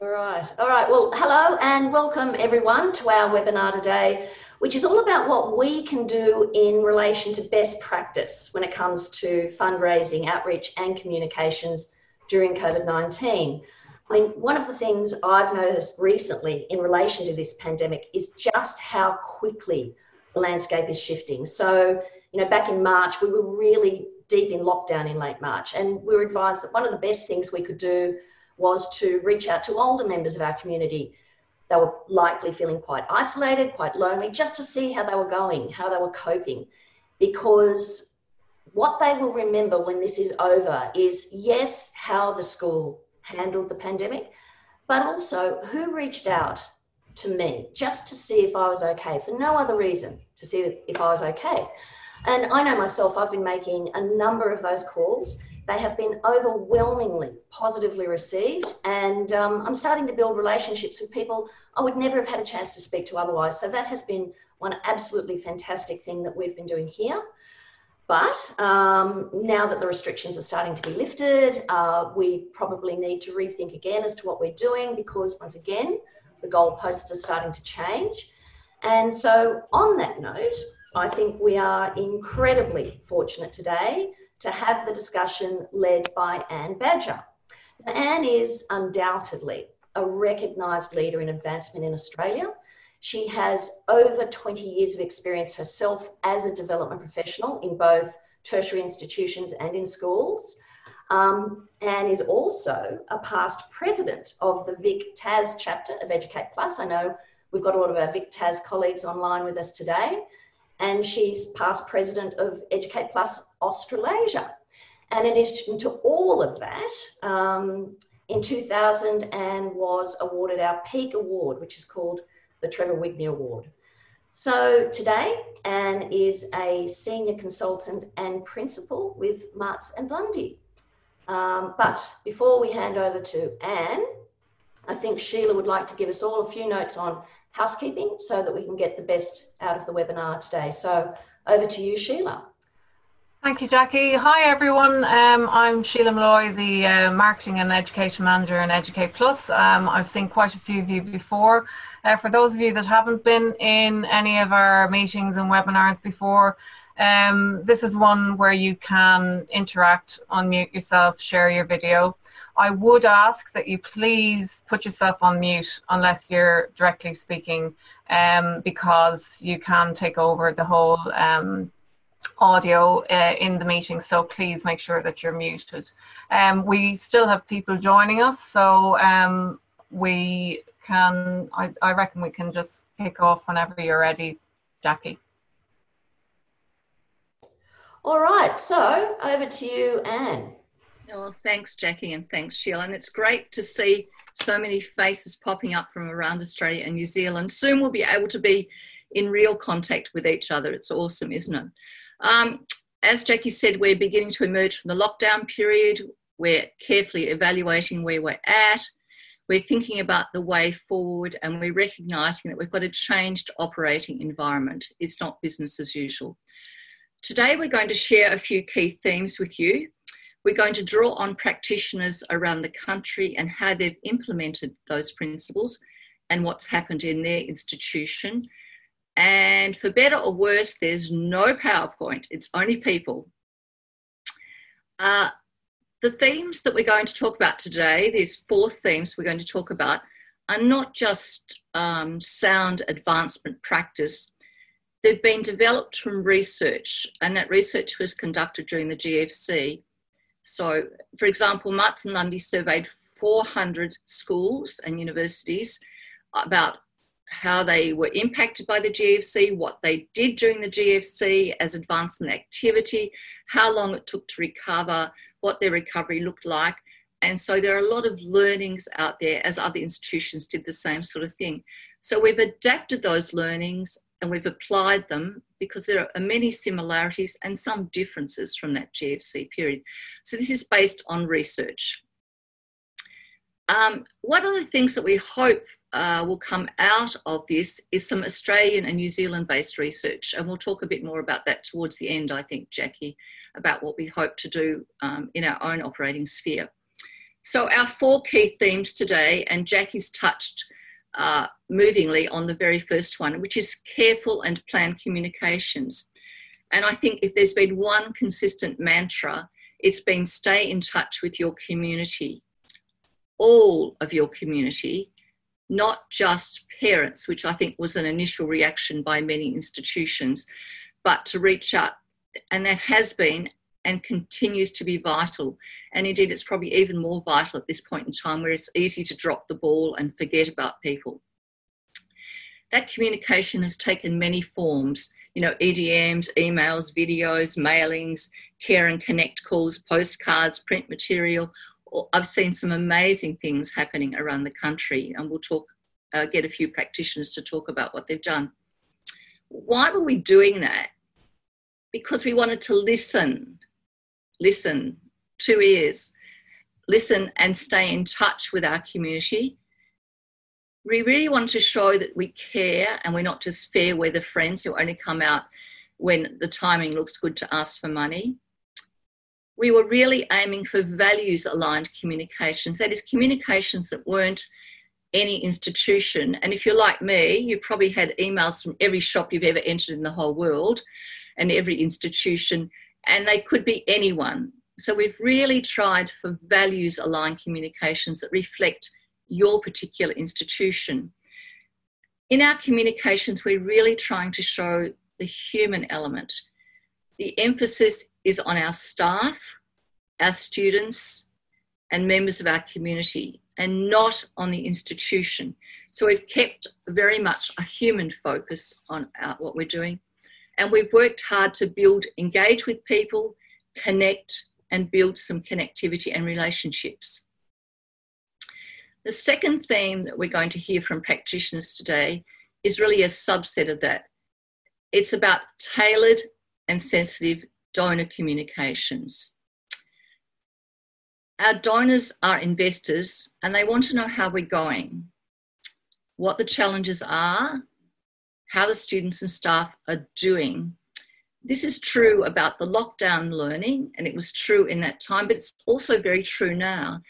All right. All right. Well, hello and welcome everyone to our webinar today, which is all about what we can do in relation to best practice when it comes to fundraising, outreach, and communications during COVID 19. I mean, one of the things I've noticed recently in relation to this pandemic is just how quickly the landscape is shifting. So, you know, back in March, we were really deep in lockdown in late March, and we were advised that one of the best things we could do was to reach out to older members of our community. They were likely feeling quite isolated, quite lonely, just to see how they were going, how they were coping. Because what they will remember when this is over is yes, how the school handled the pandemic, but also who reached out to me just to see if I was okay for no other reason, to see if I was okay. And I know myself, I've been making a number of those calls they have been overwhelmingly positively received, and um, I'm starting to build relationships with people I would never have had a chance to speak to otherwise. So that has been one absolutely fantastic thing that we've been doing here. But um, now that the restrictions are starting to be lifted, uh, we probably need to rethink again as to what we're doing because, once again, the goalposts are starting to change. And so, on that note, I think we are incredibly fortunate today to have the discussion led by Anne Badger. Now, Anne is undoubtedly a recognised leader in advancement in Australia. She has over 20 years of experience herself as a development professional in both tertiary institutions and in schools. Um, Anne is also a past president of the Vic Tas chapter of Educate Plus. I know we've got a lot of our Vic Tas colleagues online with us today and she's past president of Educate Plus Australasia. And in addition to all of that, um, in 2000 Anne was awarded our Peak Award, which is called the Trevor Wigney Award. So today, Anne is a senior consultant and principal with Marts and Lundy. Um, but before we hand over to Anne, I think Sheila would like to give us all a few notes on housekeeping so that we can get the best out of the webinar today. So over to you, Sheila. Thank you, Jackie. Hi, everyone. Um, I'm Sheila Malloy, the uh, Marketing and Education Manager in Educate Plus. Um, I've seen quite a few of you before. Uh, for those of you that haven't been in any of our meetings and webinars before, um, this is one where you can interact, unmute yourself, share your video. I would ask that you please put yourself on mute unless you're directly speaking, um, because you can take over the whole um, audio uh, in the meeting. So please make sure that you're muted. Um, we still have people joining us, so um, we can. I, I reckon we can just kick off whenever you're ready, Jackie. All right, so over to you, Anne. Well, thanks, Jackie, and thanks, Sheila. And it's great to see so many faces popping up from around Australia and New Zealand. Soon we'll be able to be in real contact with each other. It's awesome, isn't it? Um, as Jackie said, we're beginning to emerge from the lockdown period. We're carefully evaluating where we're at. We're thinking about the way forward and we're recognizing that we've got a changed operating environment. It's not business as usual. Today, we're going to share a few key themes with you we're going to draw on practitioners around the country and how they've implemented those principles and what's happened in their institution. And for better or worse, there's no PowerPoint, it's only people. Uh, the themes that we're going to talk about today, these four themes we're going to talk about, are not just um, sound advancement practice. They've been developed from research, and that research was conducted during the GFC so, for example, Marts and Lundy surveyed 400 schools and universities about how they were impacted by the GFC, what they did during the GFC as advancement activity, how long it took to recover, what their recovery looked like. And so there are a lot of learnings out there as other institutions did the same sort of thing. So we've adapted those learnings and we've applied them because there are many similarities and some differences from that GFC period. So this is based on research. Um, one of the things that we hope uh, will come out of this is some Australian and New Zealand based research. And we'll talk a bit more about that towards the end, I think, Jackie, about what we hope to do um, in our own operating sphere. So, our four key themes today, and Jackie's touched uh, movingly on the very first one, which is careful and planned communications. And I think if there's been one consistent mantra, it's been stay in touch with your community, all of your community, not just parents, which I think was an initial reaction by many institutions, but to reach out. And that has been and continues to be vital. And indeed, it's probably even more vital at this point in time where it's easy to drop the ball and forget about people. That communication has taken many forms, you know, EDMs, emails, videos, mailings, care and connect calls, postcards, print material. I've seen some amazing things happening around the country, and we'll talk, uh, get a few practitioners to talk about what they've done. Why were we doing that? Because we wanted to listen listen, two ears, listen and stay in touch with our community. We really want to show that we care and we're not just fair weather friends who only come out when the timing looks good to us for money. We were really aiming for values aligned communications, that is, communications that weren't any institution. And if you're like me, you probably had emails from every shop you've ever entered in the whole world and every institution and they could be anyone. So we've really tried for values aligned communications that reflect your particular institution. In our communications, we're really trying to show the human element. The emphasis is on our staff, our students, and members of our community, and not on the institution. So we've kept very much a human focus on our, what we're doing. And we've worked hard to build, engage with people, connect, and build some connectivity and relationships. The second theme that we're going to hear from practitioners today is really a subset of that. It's about tailored and sensitive donor communications. Our donors are investors and they want to know how we're going, what the challenges are, how the students and staff are doing. This is true about the lockdown learning, and it was true in that time, but it's also very true now.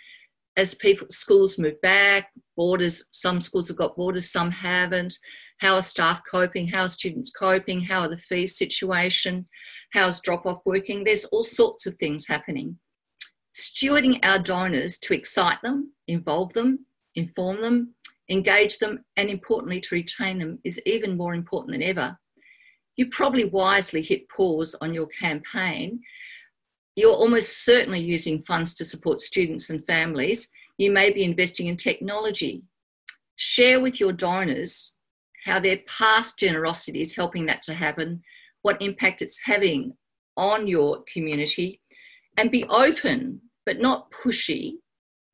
As people, schools move back, borders, some schools have got borders, some haven't. How are staff coping? How are students coping? How are the fees situation? How's drop off working? There's all sorts of things happening. Stewarding our donors to excite them, involve them, inform them, engage them, and importantly, to retain them is even more important than ever. You probably wisely hit pause on your campaign. You're almost certainly using funds to support students and families. You may be investing in technology. Share with your donors how their past generosity is helping that to happen, what impact it's having on your community, and be open but not pushy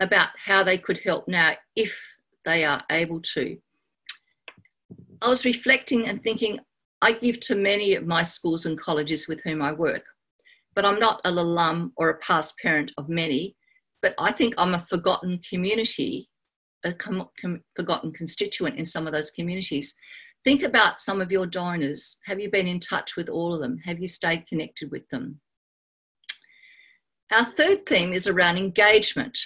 about how they could help now if they are able to. I was reflecting and thinking, I give to many of my schools and colleges with whom I work, but I'm not an alum or a past parent of many, but I think I'm a forgotten community, a com- com- forgotten constituent in some of those communities. Think about some of your donors. Have you been in touch with all of them? Have you stayed connected with them? Our third theme is around engagement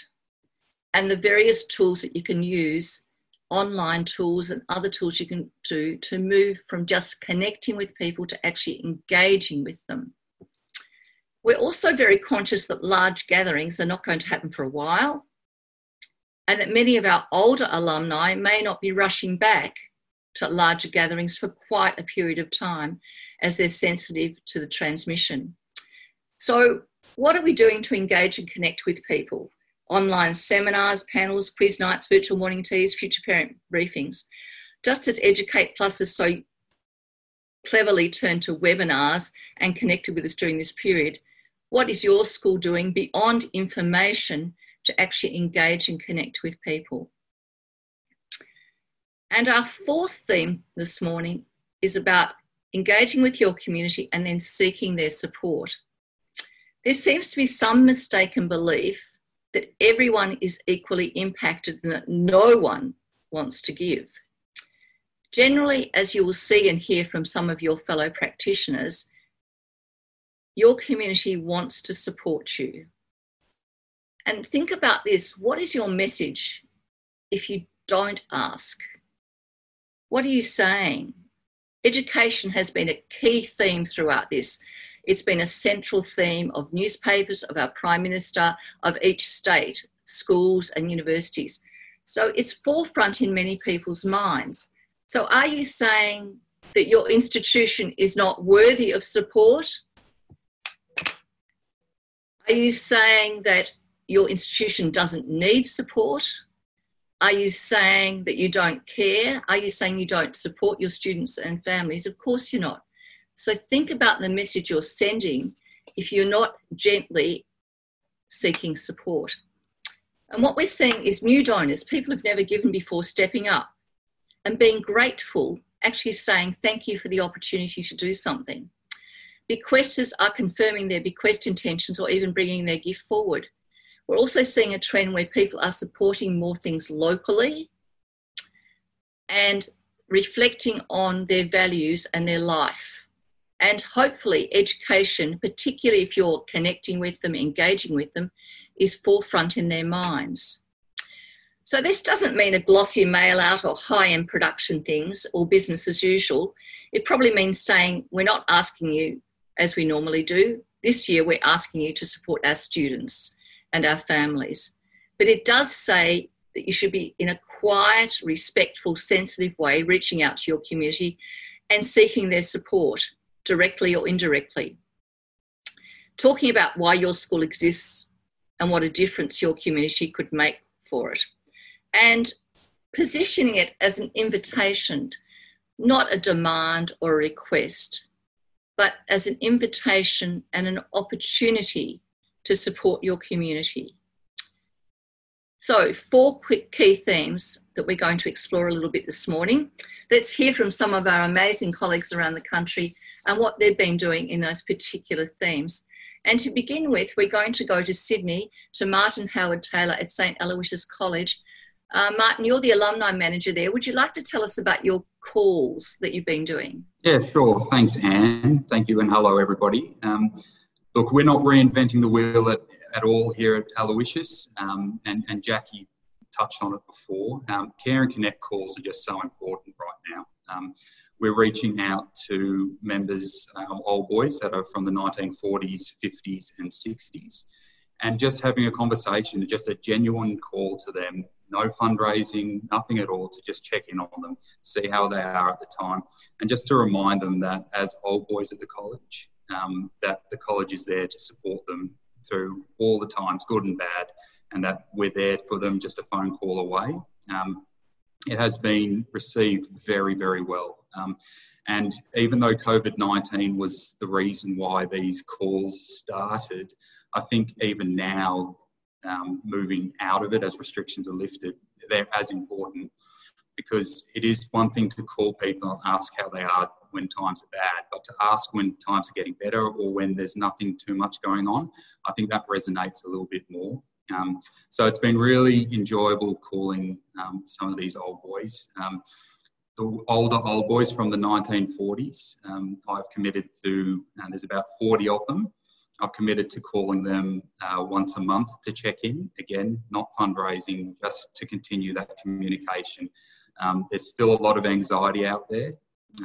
and the various tools that you can use online tools and other tools you can do to move from just connecting with people to actually engaging with them. We're also very conscious that large gatherings are not going to happen for a while and that many of our older alumni may not be rushing back to larger gatherings for quite a period of time as they're sensitive to the transmission. So, what are we doing to engage and connect with people? Online seminars, panels, quiz nights, virtual morning teas, future parent briefings. Just as Educate Plus is so cleverly turned to webinars and connected with us during this period, what is your school doing beyond information to actually engage and connect with people? And our fourth theme this morning is about engaging with your community and then seeking their support. There seems to be some mistaken belief that everyone is equally impacted and that no one wants to give. Generally, as you will see and hear from some of your fellow practitioners, your community wants to support you. And think about this what is your message if you don't ask? What are you saying? Education has been a key theme throughout this. It's been a central theme of newspapers, of our Prime Minister, of each state, schools, and universities. So it's forefront in many people's minds. So are you saying that your institution is not worthy of support? Are you saying that your institution doesn't need support? Are you saying that you don't care? Are you saying you don't support your students and families? Of course you're not. So think about the message you're sending if you're not gently seeking support. And what we're seeing is new donors, people who've never given before, stepping up and being grateful, actually saying thank you for the opportunity to do something. Bequesters are confirming their bequest intentions or even bringing their gift forward. We're also seeing a trend where people are supporting more things locally and reflecting on their values and their life. And hopefully, education, particularly if you're connecting with them, engaging with them, is forefront in their minds. So, this doesn't mean a glossy mail out or high end production things or business as usual. It probably means saying, We're not asking you as we normally do. This year, we're asking you to support our students and our families. But it does say that you should be in a quiet, respectful, sensitive way reaching out to your community and seeking their support directly or indirectly. Talking about why your school exists and what a difference your community could make for it. And positioning it as an invitation, not a demand or a request but as an invitation and an opportunity to support your community. So, four quick key themes that we're going to explore a little bit this morning. Let's hear from some of our amazing colleagues around the country and what they've been doing in those particular themes. And to begin with, we're going to go to Sydney to Martin Howard Taylor at St. Aloysius College. Uh, Martin, you're the alumni manager there. Would you like to tell us about your calls that you've been doing? Yeah, sure. Thanks, Anne. Thank you, and hello, everybody. Um, look, we're not reinventing the wheel at, at all here at Aloysius, um, and, and Jackie touched on it before. Um, Care and Connect calls are just so important right now. We're reaching out to members, um, old boys that are from the 1940s, 50s, and 60s, and just having a conversation, just a genuine call to them no fundraising, nothing at all, to just check in on them, see how they are at the time, and just to remind them that as old boys at the college, um, that the college is there to support them through all the times, good and bad, and that we're there for them just a phone call away. Um, it has been received very, very well. Um, and even though COVID 19 was the reason why these calls started, I think even now um, moving out of it as restrictions are lifted, they're as important because it is one thing to call people and ask how they are when times are bad, but to ask when times are getting better or when there's nothing too much going on, I think that resonates a little bit more. Um, so it's been really enjoyable calling um, some of these old boys. Um, the older old boys from the 1940s, um, I've committed to, and uh, there's about 40 of them. I've committed to calling them uh, once a month to check in. Again, not fundraising, just to continue that communication. Um, there's still a lot of anxiety out there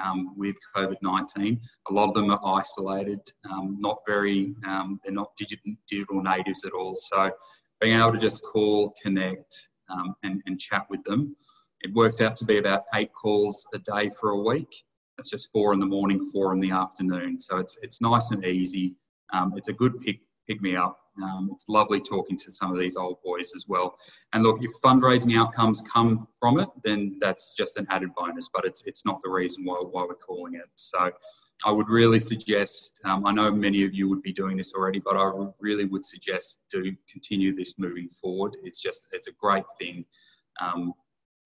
um, with COVID 19. A lot of them are isolated, um, not very, um, they're not digital, digital natives at all. So being able to just call, connect, um, and, and chat with them. It works out to be about eight calls a day for a week. That's just four in the morning, four in the afternoon. So it's, it's nice and easy um, it's a good pick, pick me up. Um, it's lovely talking to some of these old boys as well. And look, if fundraising outcomes come from it, then that's just an added bonus, but it's, it's not the reason why, why we're calling it. So I would really suggest, um, I know many of you would be doing this already, but I really would suggest to continue this moving forward. It's just, it's a great thing. Um,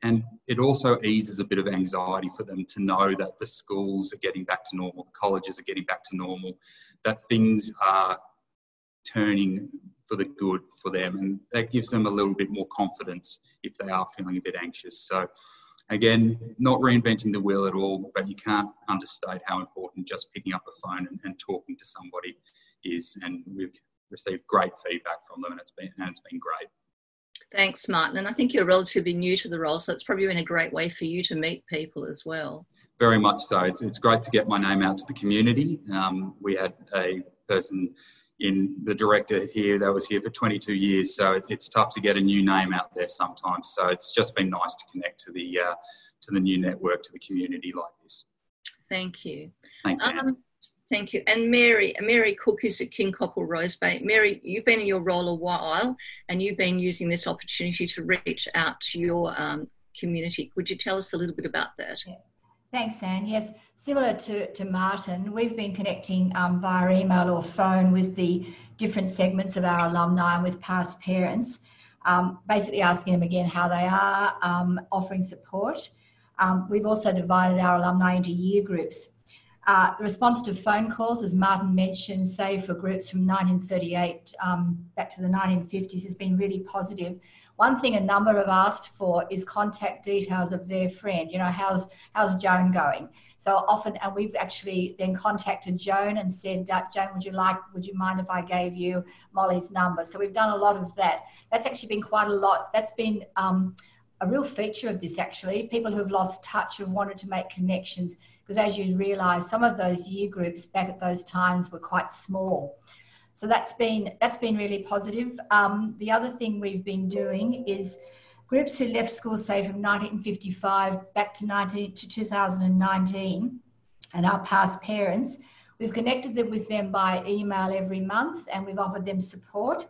and it also eases a bit of anxiety for them to know that the schools are getting back to normal, the colleges are getting back to normal, that things are turning for the good for them. And that gives them a little bit more confidence if they are feeling a bit anxious. So, again, not reinventing the wheel at all, but you can't understate how important just picking up the phone and, and talking to somebody is. And we've received great feedback from them, and it's been and it's been great. Thanks, Martin. And I think you're relatively new to the role, so it's probably been a great way for you to meet people as well. Very much so. It's, it's great to get my name out to the community. Um, we had a person in the director here that was here for 22 years, so it's tough to get a new name out there sometimes. So it's just been nice to connect to the uh, to the new network, to the community like this. Thank you. Thanks, um, Thank you. And Mary, Mary Cook is at Kincoppal Rose Bay. Mary, you've been in your role a while and you've been using this opportunity to reach out to your um, community. Would you tell us a little bit about that? Yeah. Thanks, Anne. Yes, similar to, to Martin, we've been connecting um, via email or phone with the different segments of our alumni and with past parents, um, basically asking them again how they are, um, offering support. Um, we've also divided our alumni into year groups. Uh, response to phone calls, as Martin mentioned, say for groups from 1938 um, back to the 1950s, has been really positive. One thing a number have asked for is contact details of their friend. You know, how's how's Joan going? So often, and we've actually then contacted Joan and said, Joan, would you like, would you mind if I gave you Molly's number? So we've done a lot of that. That's actually been quite a lot. That's been um, a real feature of this actually. People who have lost touch have wanted to make connections because as you realise, some of those year groups back at those times were quite small. So that's been that's been really positive. Um, the other thing we've been doing is groups who left school, say from 1955 back to 19 to 2019, and our past parents. We've connected them with them by email every month, and we've offered them support,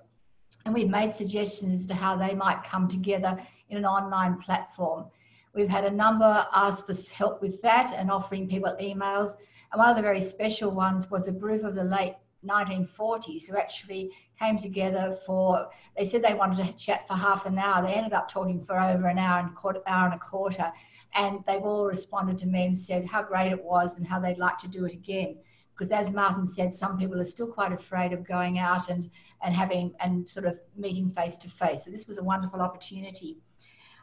and we've made suggestions as to how they might come together in an online platform. We've had a number ask for help with that and offering people emails. And one of the very special ones was a group of the late 1940s who actually came together for they said they wanted to chat for half an hour. They ended up talking for over an hour and quarter hour and a quarter and they've all responded to me and said how great it was and how they'd like to do it again. Because as martin said some people are still quite afraid of going out and and having and sort of meeting face to face so this was a wonderful opportunity.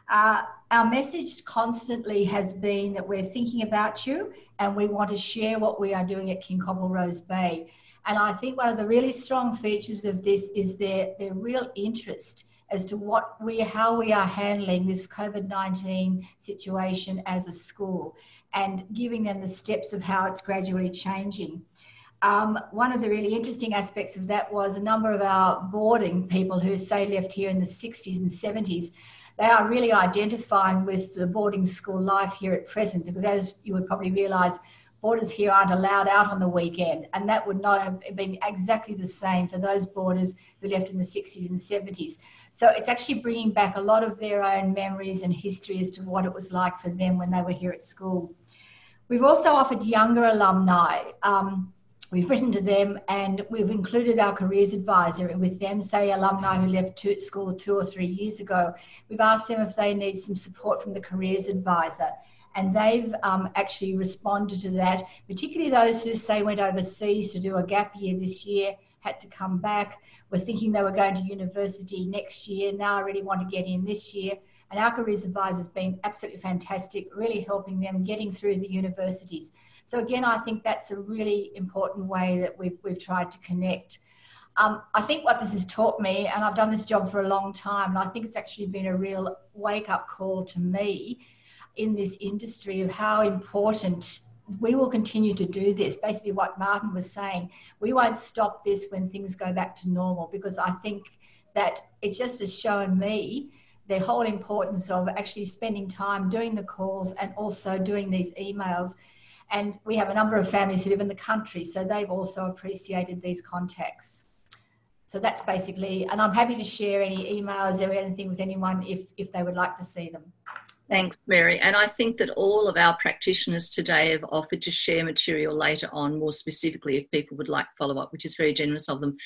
Uh, our message constantly has been that we're thinking about you and we want to share what we are doing at Kincoppal Rose Bay. And I think one of the really strong features of this is their, their real interest as to what we how we are handling this COVID-19 situation as a school and giving them the steps of how it's gradually changing. Um, one of the really interesting aspects of that was a number of our boarding people who say left here in the 60s and 70s they are really identifying with the boarding school life here at present because as you would probably realise boarders here aren't allowed out on the weekend, and that would not have been exactly the same for those boarders who left in the 60s and 70s. So it's actually bringing back a lot of their own memories and history as to what it was like for them when they were here at school. We've also offered younger alumni. Um, we've written to them and we've included our careers advisor with them, say alumni who left two, school two or three years ago. We've asked them if they need some support from the careers advisor and they've um, actually responded to that, particularly those who say went overseas to do a gap year this year, had to come back, were thinking they were going to university next year, now I really want to get in this year. And our careers advisor has been absolutely fantastic, really helping them getting through the universities. So again, I think that's a really important way that we've, we've tried to connect. Um, I think what this has taught me, and I've done this job for a long time, and I think it's actually been a real wake up call to me, in this industry of how important we will continue to do this. Basically, what Martin was saying, we won't stop this when things go back to normal because I think that it just has shown me the whole importance of actually spending time doing the calls and also doing these emails. And we have a number of families who live in the country, so they've also appreciated these contacts. So that's basically, and I'm happy to share any emails or anything with anyone if, if they would like to see them. Thanks, Mary. And I think that all of our practitioners today have offered to share material later on, more specifically, if people would like follow up, which is very generous of them.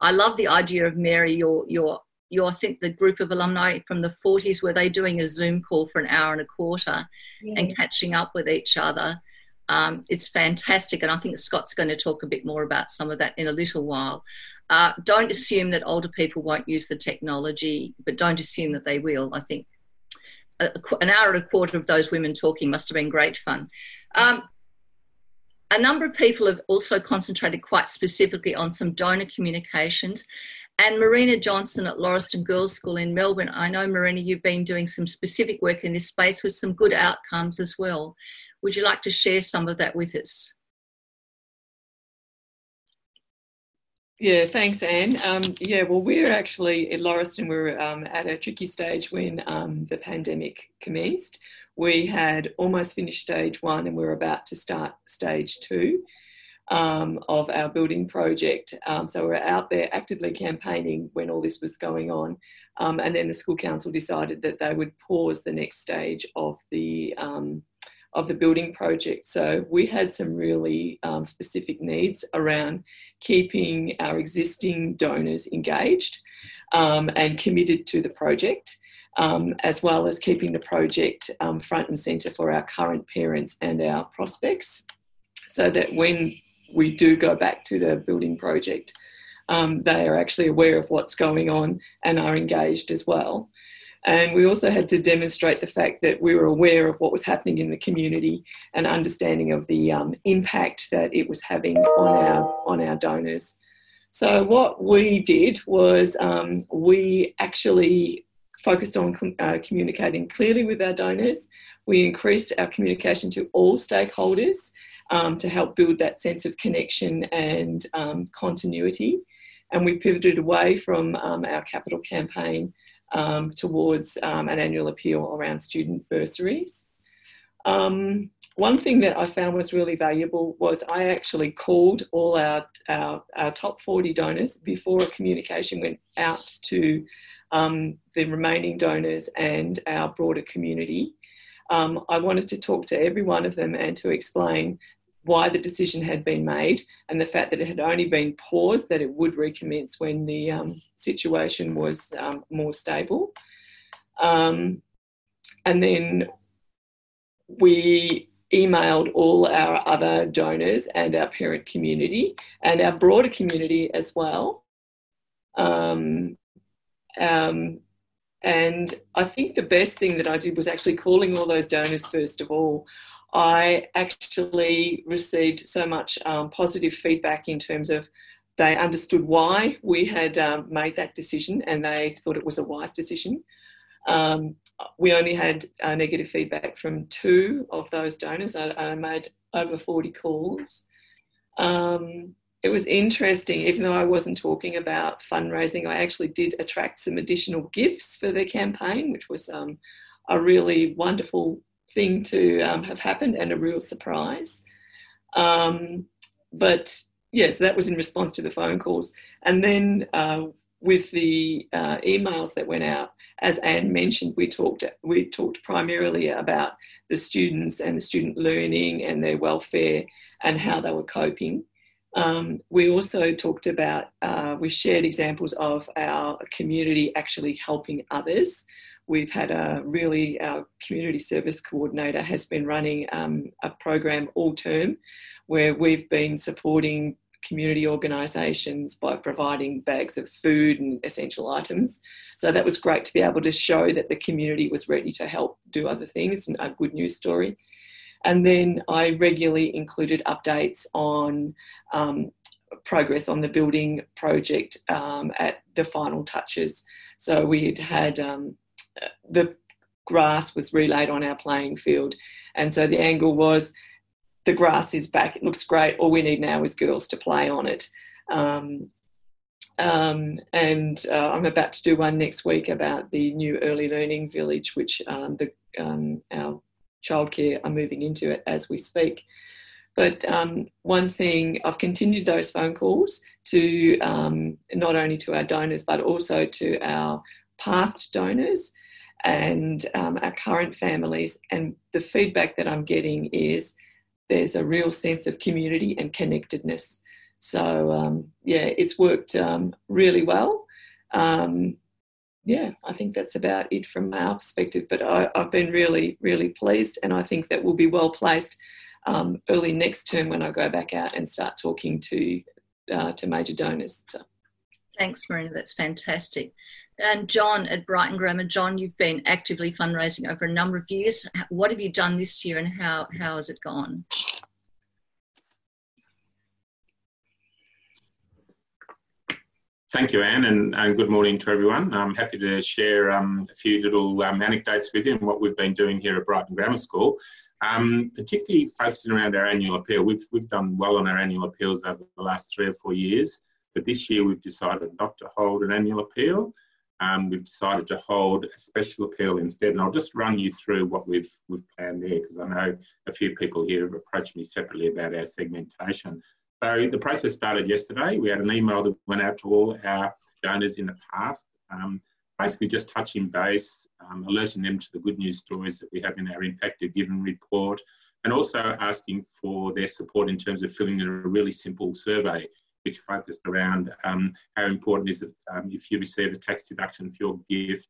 I love the idea of Mary, your your your I think the group of alumni from the 40s were they doing a Zoom call for an hour and a quarter yeah. and catching up with each other. Um, it's fantastic, and I think Scott's going to talk a bit more about some of that in a little while. Uh, don't assume that older people won't use the technology, but don't assume that they will. I think an hour and a quarter of those women talking must have been great fun. Um, a number of people have also concentrated quite specifically on some donor communications. And Marina Johnson at Lauriston Girls School in Melbourne, I know, Marina, you've been doing some specific work in this space with some good outcomes as well. Would you like to share some of that with us? Yeah, thanks, Anne. Um, yeah, well, we're actually at Lauriston, we are um, at a tricky stage when um, the pandemic commenced. We had almost finished stage one and we are about to start stage two um, of our building project. Um, so we're out there actively campaigning when all this was going on. Um, and then the school council decided that they would pause the next stage of the of the building project. So we had some really um, specific needs around keeping our existing donors engaged um, and committed to the project. Um, as well as keeping the project um, front and centre for our current parents and our prospects, so that when we do go back to the building project, um, they are actually aware of what's going on and are engaged as well. And we also had to demonstrate the fact that we were aware of what was happening in the community and understanding of the um, impact that it was having on our, on our donors. So, what we did was um, we actually focused on uh, communicating clearly with our donors. We increased our communication to all stakeholders um, to help build that sense of connection and um, continuity. And we pivoted away from um, our capital campaign um, towards um, an annual appeal around student bursaries. Um, one thing that I found was really valuable was I actually called all our, our, our top 40 donors before a communication went out to um, the remaining donors and our broader community. Um, I wanted to talk to every one of them and to explain why the decision had been made and the fact that it had only been paused, that it would recommence when the um, situation was um, more stable. Um, and then we emailed all our other donors and our parent community and our broader community as well. Um, um, and I think the best thing that I did was actually calling all those donors first of all. I actually received so much um, positive feedback in terms of they understood why we had um, made that decision and they thought it was a wise decision. Um, we only had uh, negative feedback from two of those donors. I, I made over 40 calls. Um, it was interesting, even though I wasn't talking about fundraising, I actually did attract some additional gifts for the campaign, which was um, a really wonderful thing to um, have happened and a real surprise. Um, but yes, that was in response to the phone calls. And then uh, with the uh, emails that went out, as Anne mentioned, we talked we talked primarily about the students and the student learning and their welfare and how they were coping. Um, we also talked about, uh, we shared examples of our community actually helping others. We've had a really, our community service coordinator has been running um, a program all term where we've been supporting community organisations by providing bags of food and essential items. So that was great to be able to show that the community was ready to help do other things and a good news story. And then I regularly included updates on um, progress on the building project um, at the final touches. So we had had um, the grass was relayed on our playing field. And so the angle was the grass is back, it looks great, all we need now is girls to play on it. Um, um, and uh, I'm about to do one next week about the new early learning village, which um, the, um, our childcare are moving into it as we speak. But um, one thing, I've continued those phone calls to um, not only to our donors, but also to our past donors and um, our current families. And the feedback that I'm getting is there's a real sense of community and connectedness. So, um, yeah, it's worked um, really well. Um, yeah, I think that's about it from our perspective. But I, have been really, really pleased, and I think that we'll be well placed um, early next term when I go back out and start talking to uh, to major donors. So. Thanks, Marina. That's fantastic. And John at Brighton Grammar, John, you've been actively fundraising over a number of years. What have you done this year and how, how has it gone? Thank you, Anne, and, and, good morning to everyone. I'm happy to share um, a few little um, anecdotes with you and what we've been doing here at Brighton Grammar School, um, particularly focusing around our annual appeal. We've, we've done well on our annual appeals over the last three or four years, but this year we've decided not to hold an annual appeal um, we've decided to hold a special appeal instead, and I'll just run you through what we've, we've planned there because I know a few people here have approached me separately about our segmentation. So the process started yesterday. We had an email that went out to all our donors in the past, um, basically just touching base, um, alerting them to the good news stories that we have in our Impacted Giving report, and also asking for their support in terms of filling in a really simple survey which focused around um, how important is it um, if you receive a tax deduction for your gift,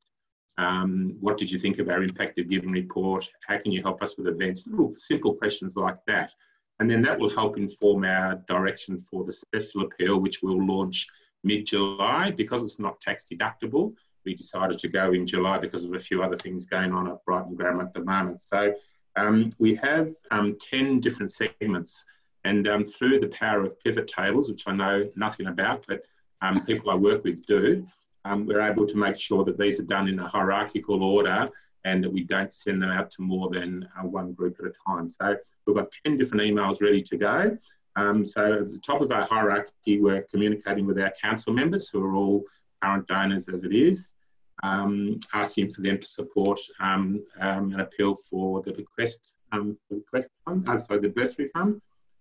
um, what did you think of our impact of giving report? How can you help us with events? Little simple questions like that. And then that will help inform our direction for the special appeal, which we'll launch mid July. Because it's not tax deductible, we decided to go in July because of a few other things going on at Brighton Grammar at the moment. So um, we have um, 10 different segments. And um, through the power of pivot tables, which I know nothing about, but um, people I work with do, um, we're able to make sure that these are done in a hierarchical order and that we don't send them out to more than uh, one group at a time. So we've got 10 different emails ready to go. Um, so at the top of our hierarchy, we're communicating with our council members who are all current donors as it is, um, asking for them to support um, an appeal for the bequest, um, the fund, uh, sorry, the bursary fund.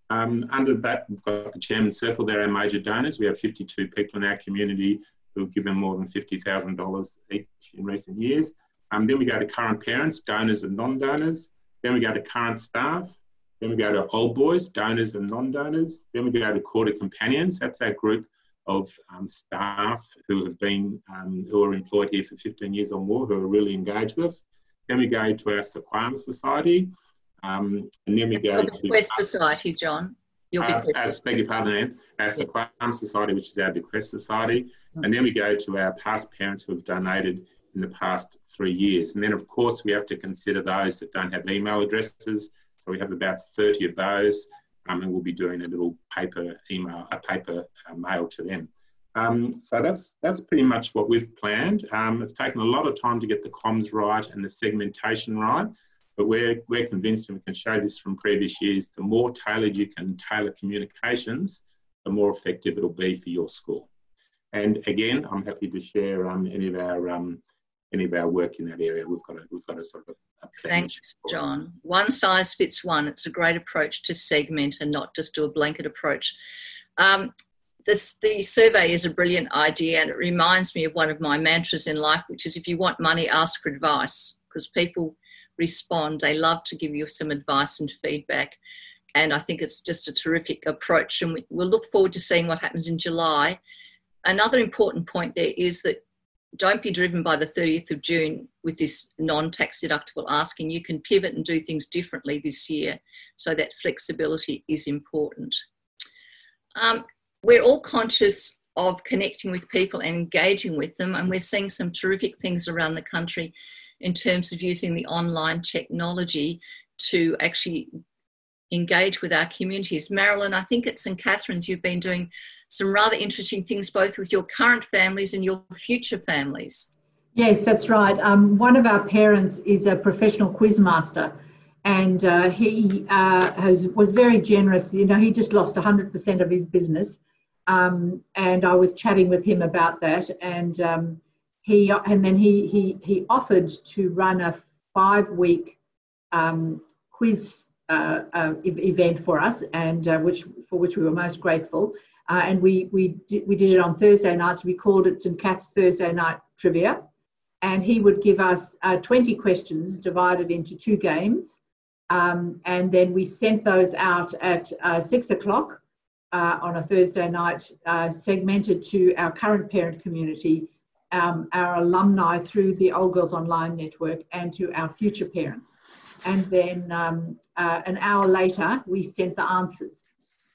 Um, under that, we've got the chairman's circle, they're our major donors. We have 52 people in our community who've given more than $50,000 each in recent years. Um, then we go to current parents, donors and non-donors. Then we go to current staff. Then we go to old boys, donors and non-donors. Then we go to quarter companions. That's our group of um, staff who have been um, who are employed here for 15 years or more, who are really engaged with us. Then we go to our Sequamur Society, um, and then we go to Bequest Society, John. You'll uh, as, beg your pardon, Anne, our Sequamur Society, which is our Bequest Society, mm-hmm. and then we go to our past parents who have donated in the past three years. And then, of course, we have to consider those that don't have email addresses. So we have about 30 of those, um, and we'll be doing a little paper email, a paper uh, mail to them. Um, so that's that's pretty much what we've planned. Um, it's taken a lot of time to get the comms right and the segmentation right, but we're we're convinced, and we can show this from previous years, the more tailored you can tailor communications, the more effective it'll be for your school. And again, I'm happy to share um, any of our um, any of our work in that area. We've got a, we've got a sort of a Thanks, John. One size fits one. It's a great approach to segment and not just do a blanket approach. Um, this, the survey is a brilliant idea and it reminds me of one of my mantras in life, which is if you want money, ask for advice because people respond. They love to give you some advice and feedback. And I think it's just a terrific approach. And we, we'll look forward to seeing what happens in July. Another important point there is that don't be driven by the 30th of June with this non tax deductible asking. You can pivot and do things differently this year. So that flexibility is important. Um, we're all conscious of connecting with people and engaging with them, and we're seeing some terrific things around the country in terms of using the online technology to actually engage with our communities. Marilyn, I think at St. Catherine's you've been doing some rather interesting things both with your current families and your future families. Yes, that's right. Um, one of our parents is a professional quiz master, and uh, he uh, has, was very generous. You know, he just lost 100% of his business, um, and I was chatting with him about that, and um, he and then he he he offered to run a five-week um, quiz uh, uh, event for us, and uh, which for which we were most grateful. Uh, and we we did, we did it on Thursday nights. We called it St. Cat's Thursday Night Trivia, and he would give us uh, 20 questions divided into two games, um, and then we sent those out at uh, six o'clock on a Thursday night, segmented to our current parent community, um, our alumni through the Old Girls Online network, and to our future parents. And then um, uh, an hour later, we sent the answers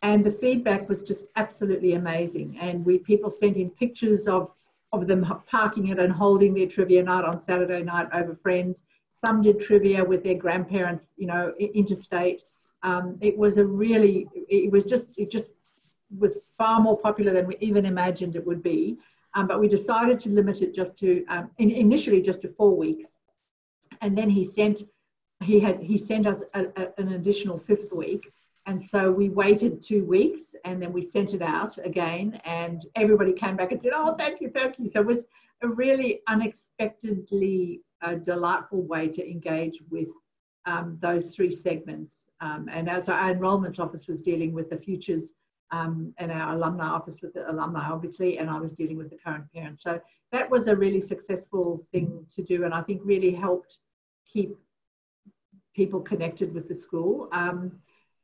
and the feedback was just absolutely amazing. And we people sent in pictures of of them parking it and holding their trivia night on Saturday night over friends. Some did trivia with their grandparents, you know, interstate. Um, it was a really, it was just, it just was far more popular than we even imagined it would be. Um, but we decided to limit it just to um, in, initially just to four weeks, and then he sent he had he sent us a, a, an additional fifth week, and so we waited two weeks, and then we sent it out again, and everybody came back and said, "Oh, thank you, thank you." So it was a really unexpectedly uh, delightful way to engage with um, those three segments. Um, and as our enrolment office was dealing with the futures um, and our alumni office with the alumni, obviously, and I was dealing with the current parents. So that was a really successful thing to do, and I think really helped keep people connected with the school. Um,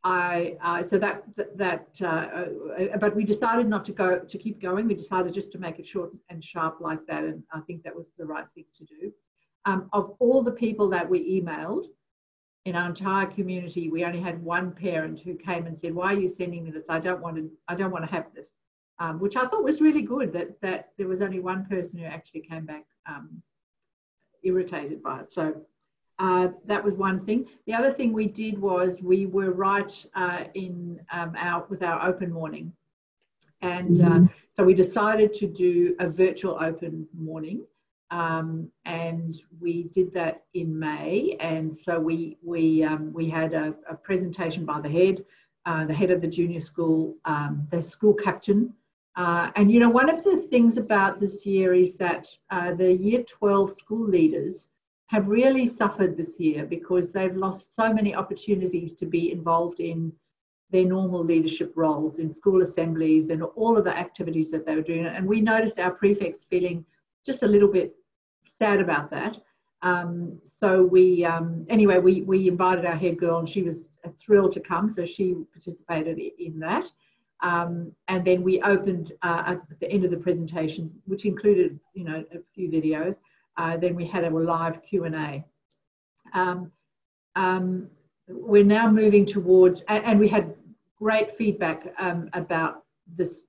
I, so that that, uh, but we decided not to go to keep going. We decided just to make it short and sharp like that, and I think that was the right thing to do. Um, of all the people that we emailed, in our entire community, we only had one parent who came and said, "Why are you sending me this? I don't want to. I don't want to have this," um, which I thought was really good. That that there was only one person who actually came back um, irritated by it. So uh, that was one thing. The other thing we did was we were right uh, in um, our with our open morning, and uh, so we decided to do a virtual open morning. Um, and we did that in May. And so we we um, we had a, a, presentation by the head, uh, the head of the junior school, um, the school captain. Uh, and you know, one of the things about this year is that uh, the Year 12 school leaders have really suffered this year because they've lost so many opportunities to be involved in their normal leadership roles in school assemblies and all of the activities that they were doing. And we noticed our prefects feeling just a little bit sad about that. Um, so we, um, anyway, we, we invited our head girl and she was thrilled to come. So she participated in that. Um, and then we opened uh, at the end of the presentation, which included, you know, a few videos. Uh, then we had a live Q&A. Um, um, we're now moving towards, and, we had great feedback um, about this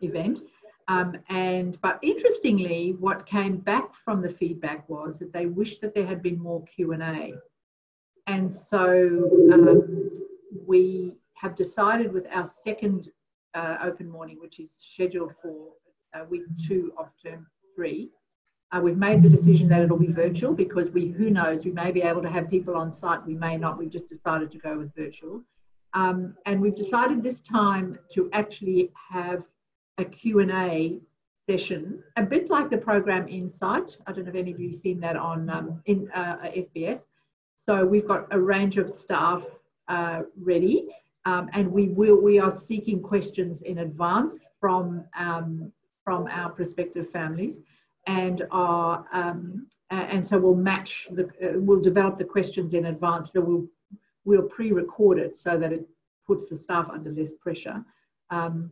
event. Um, and but interestingly, what came back from the feedback was that they wished that there had been more Q and A, and so um, we have decided with our second uh, open morning, which is scheduled for uh, week two of term three. Uh, we've made the decision that it'll be virtual because we, who knows, we may be able to have people on site, we may not. We've just decided to go with virtual. Um, and we've decided this time to actually have a Q&A session, a bit like the program Insight. I don't know if any of you have seen that on um, in uh, SBS. So we've got a range of staff uh, ready, um, and we will we are seeking questions in advance from um, from our prospective families, and are um, and so we'll match the uh, we'll develop the questions in advance. So we'll we'll pre-record it so that it puts the staff under less pressure. Um,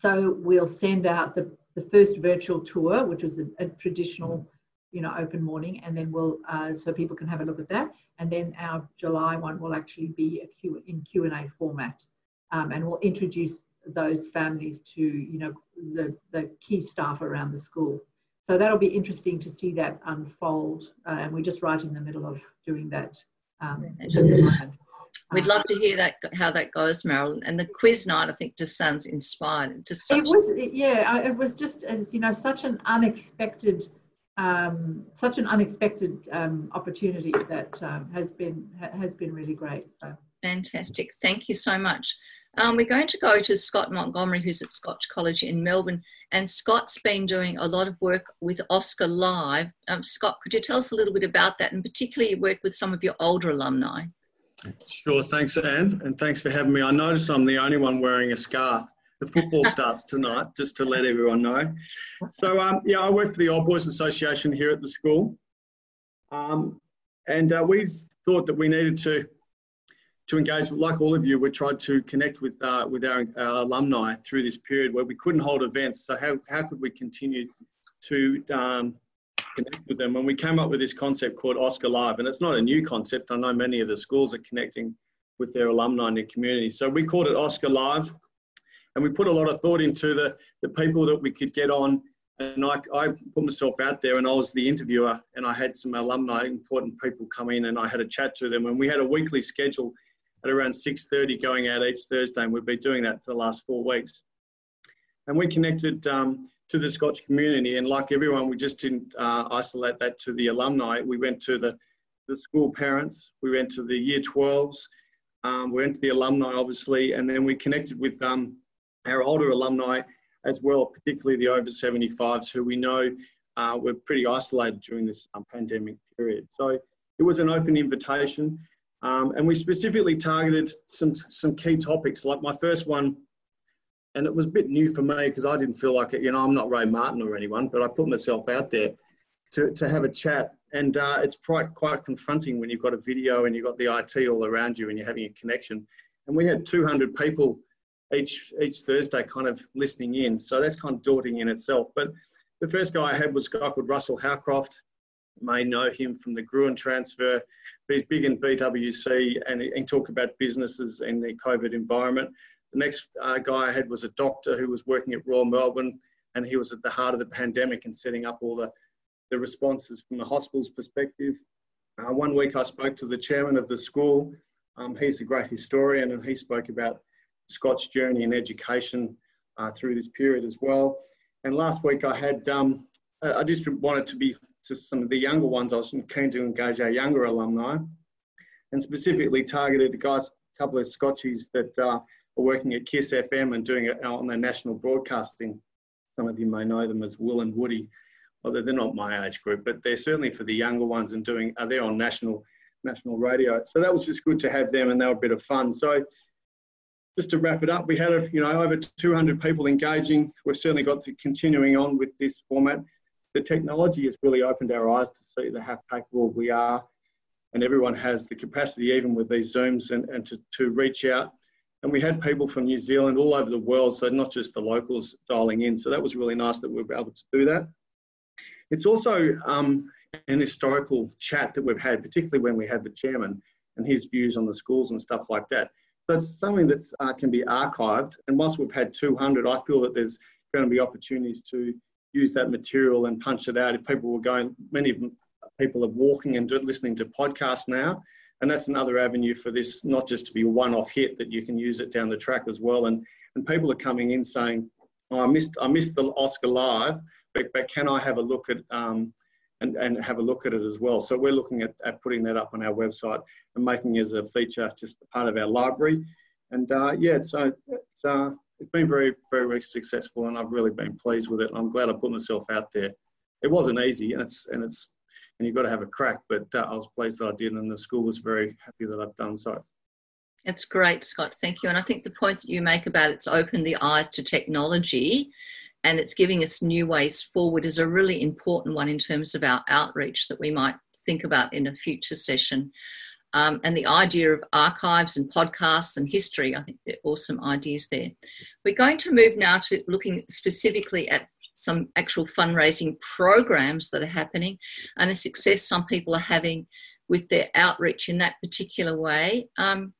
so we'll send out the, the first virtual tour, which was a, a traditional, you know, open morning, and then we'll uh, so people can have a look at that. And then our July one will actually be a Q in Q and A format, um, and we'll introduce those families to you know the the key staff around the school. So that'll be interesting to see that unfold, uh, and we're just right in the middle of doing that. Um, We'd love to hear that how that goes, Marilyn. And the quiz night, I think, just sounds inspired. Just it was, yeah, it was just as you know, such an unexpected, um, such an unexpected um, opportunity that um, has been has been really great. So fantastic! Thank you so much. Um, we're going to go to Scott Montgomery, who's at Scotch College in Melbourne, and Scott's been doing a lot of work with OSCA Live. Um, Scott, could you tell us a little bit about that, and particularly work with some of your older alumni? Sure, thanks, Anne, and thanks for having me. I notice I'm the only one wearing a scarf. The football starts tonight, just to let everyone know. So, um, yeah, I work for the Old Boys Association here at the school, um, and uh, we thought that we needed to to engage, like all of you, we tried to connect with uh, with our, our, alumni through this period where we couldn't hold events. So, how how could we continue to um, connect with them. And we came up with this concept called OSCA Live, and it's not a new concept. I know many of the schools are connecting with their alumni in their community. So we called it OSCA Live, and we put a lot of thought into the, the people that we could get on. And I, I put myself out there, and I was the interviewer, and I had some alumni, important people come in, and I had a chat to them, and we had a weekly schedule at around 6.30 going out each Thursday, and we've been doing that for the last four weeks. And we connected um, to the Scotch community. And like everyone, we just didn't uh, isolate that to the alumni. We went to the, the school parents, we went to the year 12s, um, we went to the alumni, obviously, and then we connected with um, our older alumni as well, particularly the over 75s who we know uh, were pretty isolated during this um, pandemic period. So it was an open invitation. Um, and we specifically targeted some, some key topics. Like my first one and it was a bit new for me because I didn't feel like it. You know, I'm not Ray Martin or anyone, but I put myself out there to, to have a chat. And uh, it's quite quite confronting when you've got a video and you've got the IT all around you and you're having a connection. And we had 200 people each each Thursday kind of listening in, so that's kind of daunting in itself. But the first guy I had was a guy called Russell Howcroft. You may know him from the Gruen transfer. He's big in PwC and he, talk about businesses in the COVID environment. The next uh, guy I had was a doctor who was working at Royal Melbourne, and he was at the heart of the pandemic and setting up all the, the responses from the hospital's perspective. Uh, one week I spoke to the chairman of the school. Um, he's a great historian, and he spoke about Scott's journey in education uh, through this period as well. And last week I had, um, I just wanted to be to some of the younger ones. I was keen to engage our younger alumni, and specifically targeted guys, a couple of Scotchies that uh, working at KIIS FM and doing it on their national broadcasting. Some of you may know them as Will and Woody. Although they're not my age group, but they're certainly for the younger ones and doing. Uh, are they on national national radio? So that was just good to have them, and they were a bit of fun. So just to wrap it up, we had you know over 200 people engaging. We've certainly got to continuing on with this format. The technology has really opened our eyes to see the how capable we are, and everyone has the capacity, even with these zooms, and, and to, to reach out and we had people from New Zealand all over the world, so not just the locals dialing in. So that was really nice that we were able to do that. It's also um, an historical chat that we've had, particularly when we had the chairman and his views on the schools and stuff like that. So it's something that uh, can be archived. And once we've had 200, I feel that there's going to be opportunities to use that material and punch it out. If people were going, many people are walking and listening to podcasts now and that's another avenue for this not just to be a one-off hit that you can use it down the track as well. And and people are coming in saying oh, i missed i missed the oscar live but, but can i have a look at um, and, and have a look at it as well? So we're looking at, at putting that up on our website and making it as a feature just a part of our library. And uh, yeah so it's, uh, it's been very very successful and i've really been pleased with it i'm glad i put myself out there. It wasn't easy and it's and it's and you've got to have a crack. But uh, I was pleased that I did, and the school was very happy that I've done so. It's great, Scott. Thank you. And I think the point that you make about it's opened the eyes to technology and it's giving us new ways forward is a really important one in terms of our outreach that we might think about in a future session. Um, and the idea of archives and podcasts and history, I think they're awesome ideas there. We're going to move now to looking specifically at some actual fundraising programs that are happening and the success some people are having with their outreach in that particular way. Um,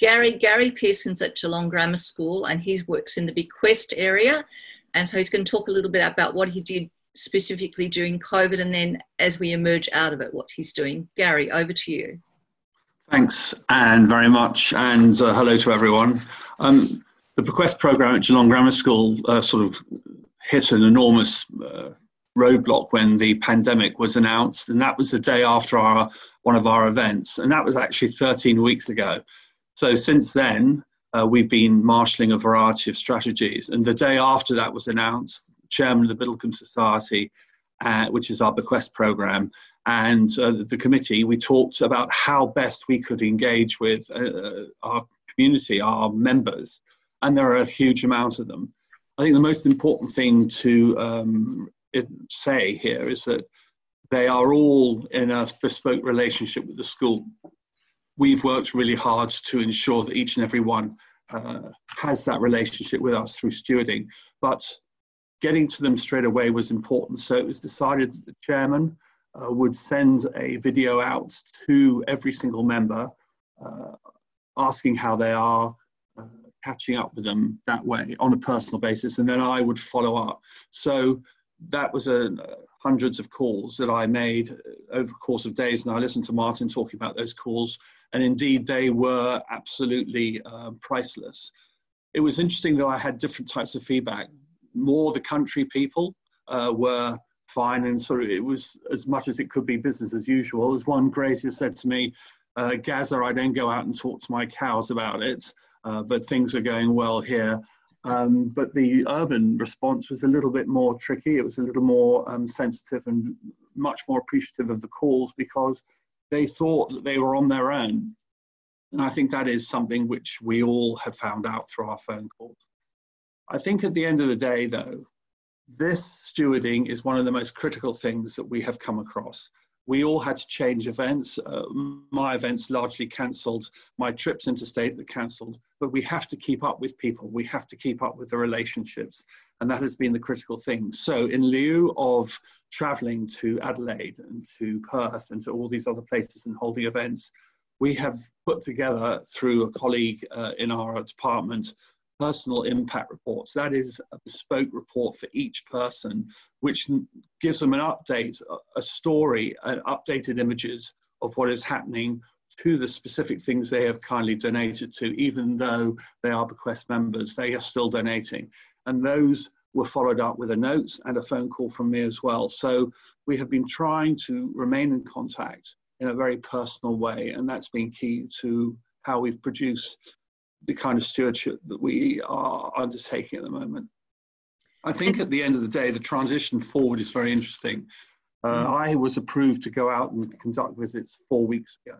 Gary Gary Pearson's at Geelong Grammar School and he works in the bequest area, and so he's going to talk a little bit about what he did specifically during COVID, and then as we emerge out of it, what he's doing. Gary, over to you. Thanks, Anne, very much, and uh, hello to everyone. Um, the bequest program at Geelong Grammar School uh, sort of hit an enormous uh, roadblock when the pandemic was announced, and that was the day after our one of our events, and that was actually 13 weeks ago. So since then, uh, we've been marshalling a variety of strategies, and the day after that was announced, chairman of the Biddlecombe Society, uh, which is our bequest program, and uh, the committee, we talked about how best we could engage with uh, our community, our members, and there are a huge amount of them. I think the most important thing to um, say here is that they are all in a bespoke relationship with the school. We've worked really hard to ensure that each and every one uh, has that relationship with us through stewarding, but getting to them straight away was important. So it was decided that the chairman uh, would send a video out to every single member uh, asking how they are, catching up with them that way on a personal basis, and then I would follow up. So that was a uh, hundreds of calls that I made over the course of days, and I listened to Martin talking about those calls, and indeed they were absolutely uh, priceless. It was interesting that I had different types of feedback. more the country people uh, were fine and sort of it was as much as it could be business as usual. As one grazier said to me, uh, Gazza, I don't go out and talk to my cows about it, uh, but things are going well here. Um, but the urban response was a little bit more tricky. It was a little more um, sensitive and much more appreciative of the calls because they thought that they were on their own. And I think that is something which we all have found out through our phone calls. I think at the end of the day, though, this stewarding is one of the most critical things that we have come across we all had to change events. Uh, my events largely cancelled. My trips interstate that cancelled. But we have to keep up with people. We have to keep up with the relationships. And that has been the critical thing. So, in lieu of travelling to Adelaide and to Perth and to all these other places and holding events, we have put together through a colleague uh, in our department personal impact reports. That is a bespoke report for each person, which gives them an update, a story, and updated images of what is happening to the specific things they have kindly donated to, even though they are bequest members, they are still donating. And those were followed up with a note and a phone call from me as well. So we have been trying to remain in contact in a very personal way, and that's been key to how we've produced the kind of stewardship that we are undertaking at the moment. I think at the end of the day, the transition forward is very interesting. Uh, mm. I was approved to go out and conduct visits four weeks ago.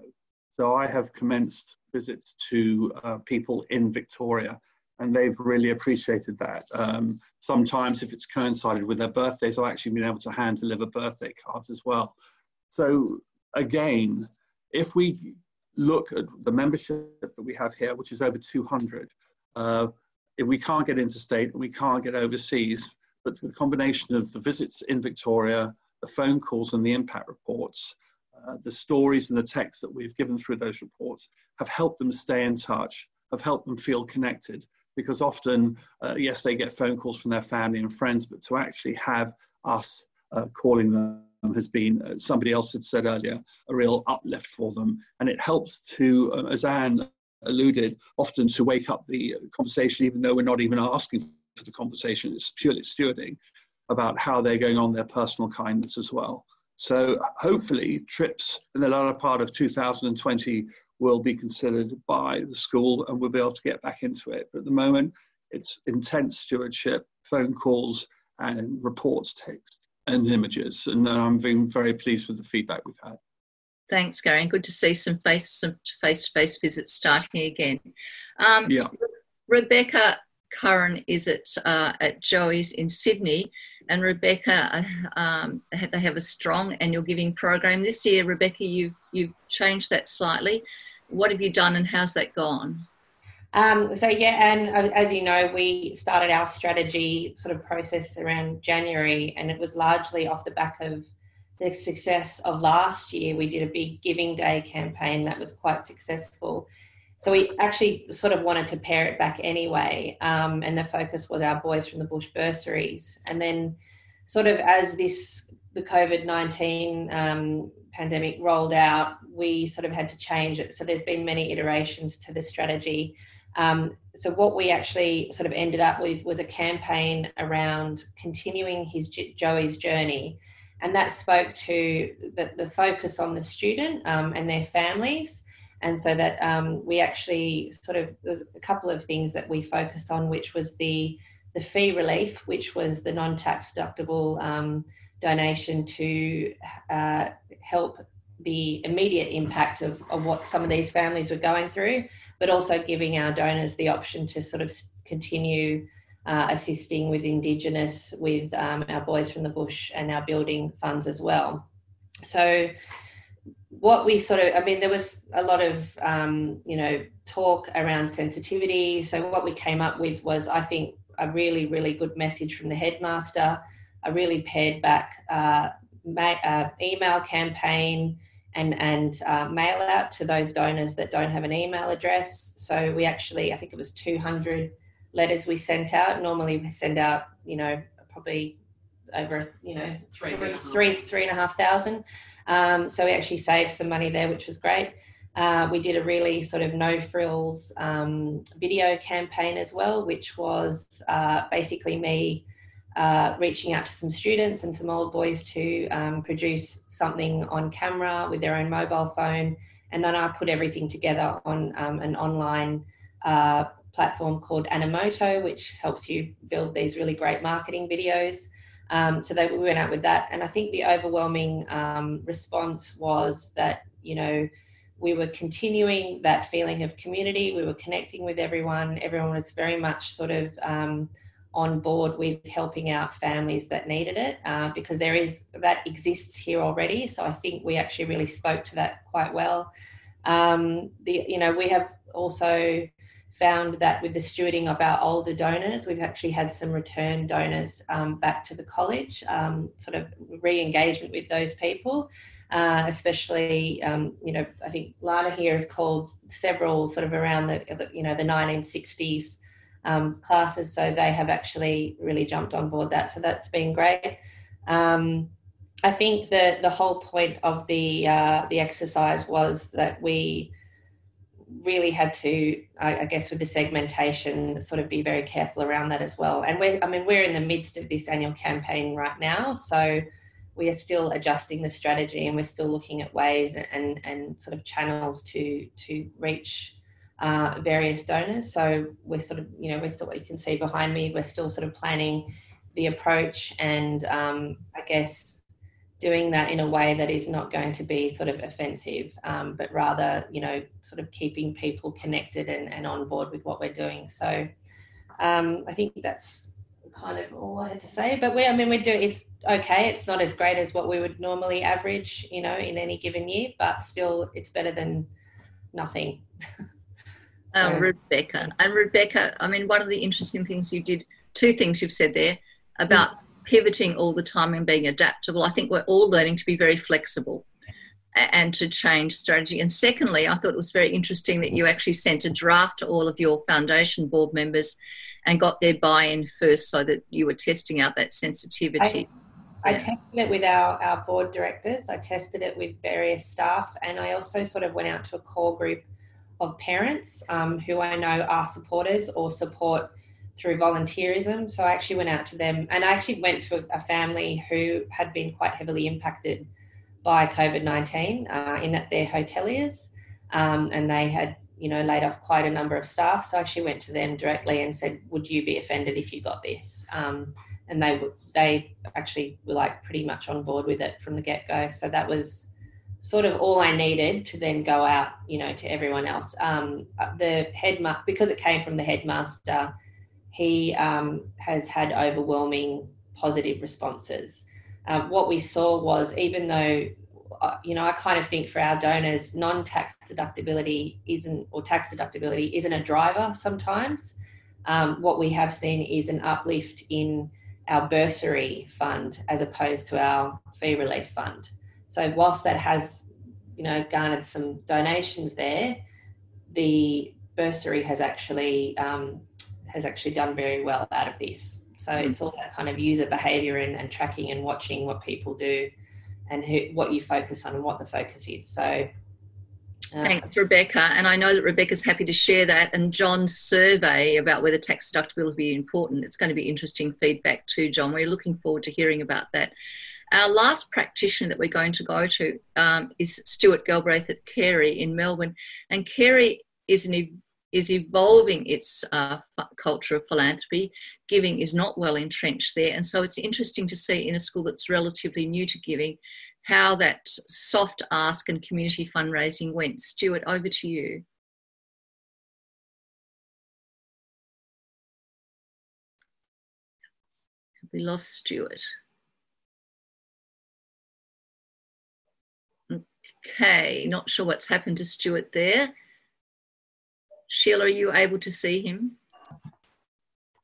So I have commenced visits to uh, people in Victoria, and they've really appreciated that. Um, sometimes, if it's coincided with their birthdays, I've actually been able to hand deliver birthday cards as well. So, again, if we look at the membership that we have here, which is over 200. Uh, we can't get interstate, and we can't get overseas, but the combination of the visits in Victoria, the phone calls and the impact reports, uh, the stories and the text that we've given through those reports have helped them stay in touch, have helped them feel connected. Because often, uh, yes, they get phone calls from their family and friends, but to actually have us uh, calling them has been, uh, somebody else had said earlier, a real uplift for them. And it helps to, uh, as Anne alluded, often to wake up the conversation, even though we're not even asking for the conversation, it's purely stewarding about how they're going on their personal kindness as well. So hopefully trips in the latter part of 2020 will be considered by the school and we'll be able to get back into it. But at the moment, it's intense stewardship, phone calls and reports text and images. And I'm being very pleased with the feedback we've had. Thanks, Gary. And good to see some face some face-to-face visits starting again. Um, yeah. Rebecca Curran is at uh, at Joey's in Sydney, and Rebecca, uh, um, they have a strong annual giving program this year. Rebecca, you've you've changed that slightly. What have you done, and how's that gone? Um, so yeah, and as you know, we started our strategy sort of process around January, and it was largely off the back of the success of last year. We did a big Giving Day campaign that was quite successful. So we actually sort of wanted to pare it back anyway, um, and the focus was our boys from the bush bursaries. And then, sort of as this the COVID nineteen um, pandemic rolled out, we sort of had to change it. So there's been many iterations to the strategy. Um, so what we actually sort of ended up with was a campaign around continuing his Joey's journey, and that spoke to the, the focus on the student um, and their families. And so that um, we actually sort of there was a couple of things that we focused on, which was the the fee relief, which was the non-tax deductible um, donation to uh, help the immediate impact of, of what some of these families were going through, but also giving our donors the option to sort of continue uh, assisting with Indigenous, with um, our Boys from the Bush and our building funds as well. So, what we sort of, I mean, there was a lot of, um, you know, talk around sensitivity. So, what we came up with was, I think, a really, really good message from the headmaster, a really pared back uh, ma- uh, email campaign and and uh, mail out to those donors that don't have an email address. So we actually, I think it was 200 letters we sent out. Normally we send out, you know, probably over, you know, three, three, three, three and a half thousand. Um, so we actually saved some money there, which was great. Uh, we did a really sort of no frills um, video campaign as well, which was uh, basically me uh, reaching out to some students and some old boys to um, produce something on camera with their own mobile phone. And then I put everything together on um, an online uh, platform called Animoto, which helps you build these really great marketing videos. Um, so they, we went out with that. And I think the overwhelming um, response was that, you know, we were continuing that feeling of community. We were connecting with everyone. Everyone was very much sort of um, on board with helping out families that needed it uh, because there is that exists here already. So I think we actually really spoke to that quite well. Um, the you know we have also found that with the stewarding of our older donors, we've actually had some return donors um, back to the college, um, sort of re-engagement with those people. Uh, especially, um, you know, I think Lana here has called several sort of around the, you know, the 1960s um, classes. So they have actually really jumped on board that. So that's been great. Um, I think that the whole point of the uh, the exercise was that we really had to, I, I, guess, with the segmentation, sort of be very careful around that as well. And we're, I mean, we're in the midst of this annual campaign right now, so we are still adjusting the strategy and we're still looking at ways and and sort of channels to to reach uh, various donors. So we're sort of, you know, we're still, you can see behind me, we're still sort of planning the approach and um, I guess doing that in a way that is not going to be sort of offensive, um, but rather, you know, sort of keeping people connected and, and on board with what we're doing. So um, I think that's kind of all I had to say. But we, I mean, we do. It's okay. It's not as great as what we would normally average, you know, in any given year, but still, it's better than nothing. um, Rebecca. And Rebecca, I mean, one of the interesting things you did, two things you've said there about mm. pivoting all the time and being adaptable. I think we're all learning to be very flexible and to change strategy. And secondly, I thought it was very interesting that you actually sent a draft to all of your foundation board members and got their buy in first so that you were testing out that sensitivity. I, yeah. I tested it with our, our board directors, I tested it with various staff, and I also sort of went out to a core group of parents um, who I know are supporters or support through volunteerism. So I actually went out to them and I actually went to a, family who had been quite heavily impacted by COVID 19 uh, in that they're hoteliers um, and they had, you know, laid off quite a number of staff. So I actually went to them directly and said, Would you be offended if you got this? Um, and they they actually were like pretty much on board with it from the get go. So that was sort of all I needed to then go out, you know, to everyone else. Um, the headmaster, because it came from the headmaster, he um, has had overwhelming positive responses. Um, what we saw was even though, uh, you know, I kind of think for our donors, non-tax deductibility isn't, or tax deductibility isn't a driver sometimes. Um, what we have seen is an uplift in our bursary fund as opposed to our fee relief fund. So whilst that has, you know, garnered some donations there, the bursary has actually um, has actually done very well out of this. So mm. it's all that kind of user behaviour and, and, tracking and watching what people do, and who, what you focus on and what the focus is. So. Uh, Thanks, Rebecca. And I know that Rebecca's happy to share that. And John's survey about whether tax deductibility will be important, it's going to be interesting feedback too, John. We're looking forward to hearing about that. Our last practitioner that we're going to go to um, is Stuart Galbraith at Carey in Melbourne. And Carey is an is evolving its uh, culture of philanthropy. Giving is not well entrenched there. And so it's interesting to see in a school that's relatively new to giving how that soft ask and community fundraising went. Stuart, over to you. We lost Stuart. Okay, not sure what's happened to Stuart there. Sheila, are you able to see him?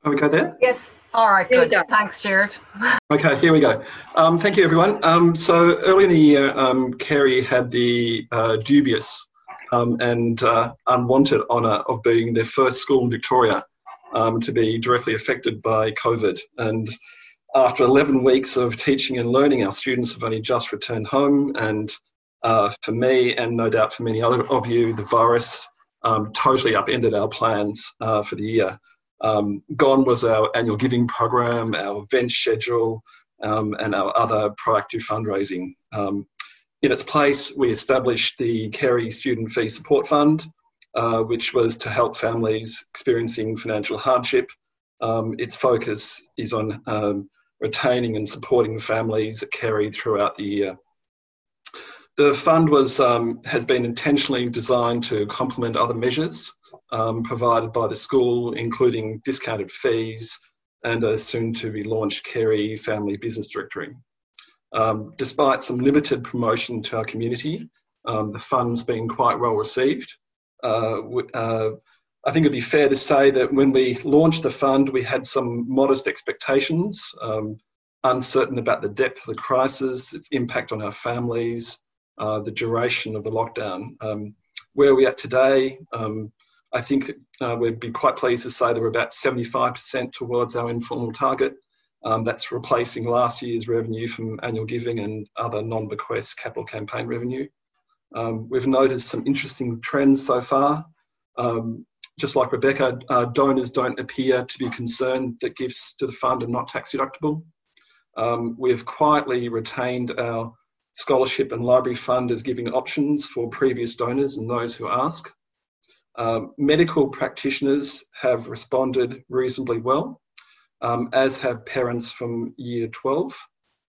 Are we go there? Yes. All right, good. Go. Thanks, Jared. Okay, here we go. Um, thank you, everyone. Um, so early in the year, um, Carey had the uh, dubious um, and uh, unwanted honour of being the first school in Victoria um, to be directly affected by COVID. And after 11 weeks of teaching and learning, our students have only just returned home and uh, for me, and no doubt for many other of you, the virus um, totally upended our plans uh, for the year. Um, gone was our annual giving program, our event schedule, um, and our other proactive fundraising. Um, in its place, we established the Carey Student Fee Support Fund, uh, which was to help families experiencing financial hardship. Um, its focus is on um, retaining and supporting families at Carey throughout the year. The fund was, um, has been intentionally designed to complement other measures um, provided by the school, including discounted fees and a soon to be launched Carey Family Business Directory. Um, despite some limited promotion to our community, um, the fund's been quite well received. Uh, uh, I think it'd be fair to say that when we launched the fund, we had some modest expectations, um, uncertain about the depth of the crisis, its impact on our families, uh, the duration of the lockdown. Um, where we're at today, um, I think uh, we'd be quite pleased to say that we're about 75% towards our informal target. Um, that's replacing last year's revenue from annual giving and other non-bequest capital campaign revenue. Um, we've noticed some interesting trends so far. Um, just like Rebecca, uh, donors don't appear to be concerned that gifts to the fund are not tax deductible. Um, we've quietly retained our scholarship and library fund is giving options for previous donors and those who ask. Um, medical practitioners have responded reasonably well, um, as have parents from year 12.